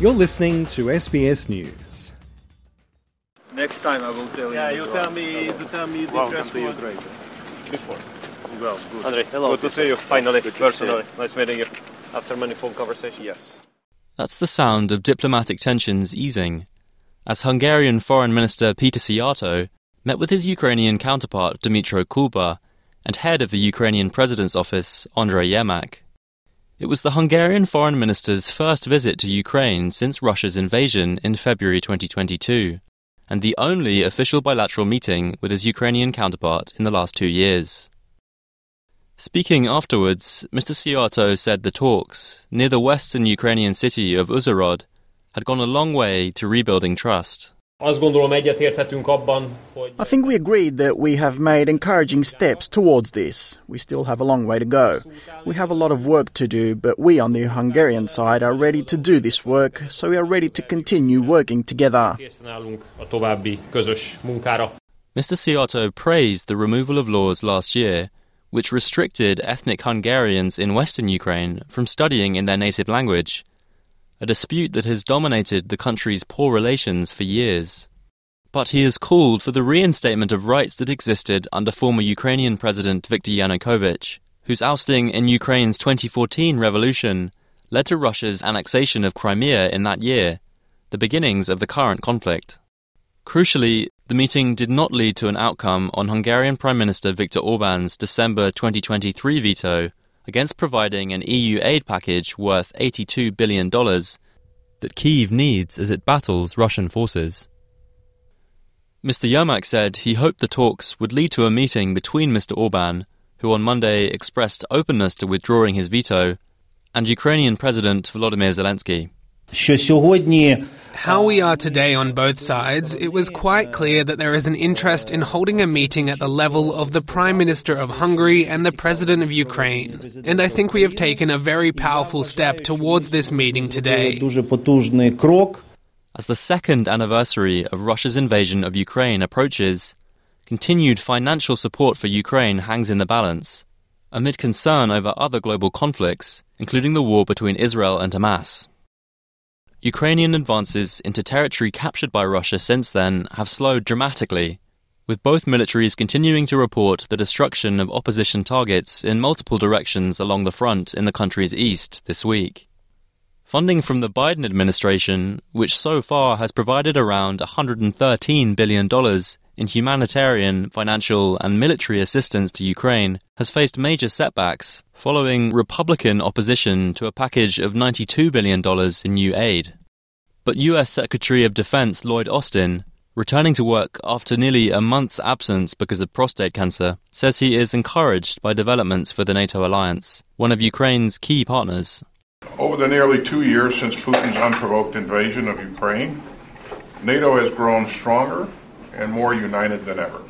You're listening to SBS News. Next time I will tell Yeah, you. you tell me, you tell me the Welcome dress to Ukraine. before. Well, good. Andre, hello. Good to see you finally, Good to personally. Nice meeting you. After many phone conversations. Yes. That's the sound of diplomatic tensions easing, as Hungarian Foreign Minister Peter Szijjártó met with his Ukrainian counterpart Dmytro Kuleba and head of the Ukrainian President's office Andrei Yermak. It was the Hungarian Foreign Minister's first visit to Ukraine since Russia's invasion in February 2022, and the only official bilateral meeting with his Ukrainian counterpart in the last two years. Speaking afterwards, Mr. Szijjártó said the talks, near the western Ukrainian city of Uzhhorod, had gone a long way to rebuilding trust. Azt gondolom egyetérthetünk abban, hogy I think we agreed that we have made encouraging steps towards this. We still have a long way to go. We have a lot of work to do, but we on the Hungarian side are ready to do this work, so we are ready to continue working together. készen állunk a további közös munkára. Mr. Szijjártó praised the removal of laws last year, which restricted ethnic Hungarians in western Ukraine from studying in their native language, a dispute that has dominated the country's poor relations for years. But he has called for the reinstatement of rights that existed under former Ukrainian President Viktor Yanukovych, whose ousting in Ukraine's 2014 revolution led to Russia's annexation of Crimea in that year, the beginnings of the current conflict. Crucially, the meeting did not lead to an outcome on Hungarian Prime Minister Viktor Orban's December 2023 veto against providing an EU aid package worth $82 billion that Kyiv needs as it battles Russian forces. Mr. Yermak said he hoped the talks would lead to a meeting between Mr. Orban, who on Monday expressed openness to withdrawing his veto, and Ukrainian President Volodymyr Zelensky що сьогодні How we are today on both sides, it was quite clear that there is an interest in holding a meeting at the level of the Prime Minister of Hungary and the President of Ukraine. And I think we have taken a very powerful step towards this meeting today. дуже потужний крок. As the second anniversary of Russia's invasion of Ukraine approaches, continued financial support for Ukraine hangs in the balance, amid concern over other global conflicts, including the war between Israel and Hamas. Ukrainian advances into territory captured by Russia since then have slowed dramatically, with both militaries continuing to report the destruction of opposition targets in multiple directions along the front in the country's east this week. Funding from the Biden administration, which so far has provided around $113 billion in humanitarian, financial, and military assistance to Ukraine, has faced major setbacks following Republican opposition to a package of $92 billion in new aid. But US Secretary of Defense Lloyd Austin, returning to work after nearly a month's absence because of prostate cancer, says he is encouraged by developments for the NATO alliance, one of Ukraine's key partners. Over the nearly two years since Putin's unprovoked invasion of Ukraine, NATO has grown stronger and more united than ever.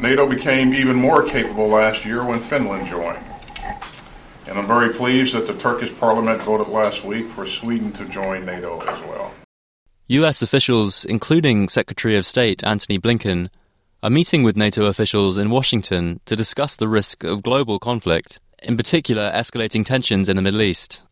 NATO became even more capable last year when Finland joined. And I'm very pleased that the Turkish parliament voted last week for Sweden to join NATO as well. US officials, including Secretary of State Antony Blinken, are meeting with NATO officials in Washington to discuss the risk of global conflict, in particular escalating tensions in the Middle East.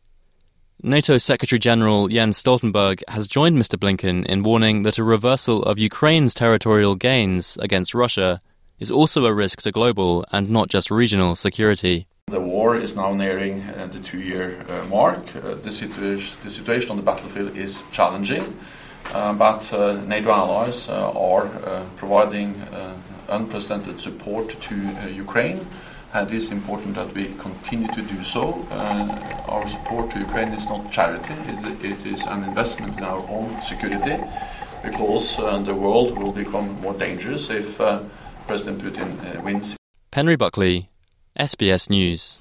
NATO Secretary General Jens Stoltenberg has joined Mr. Blinken in warning that a reversal of Ukraine's territorial gains against Russia is also a risk to global and not just regional security. The war is now nearing uh, the two year uh, mark. Uh, the, the situation on the battlefield is challenging, but NATO allies are providing unprecedented support to Ukraine. And it is important that we continue to do so. Uh, our support to Ukraine is not charity, it, it is an investment in our own security because uh, the world will become more dangerous if uh, President Putin uh, wins Henry Buckley, SBS News.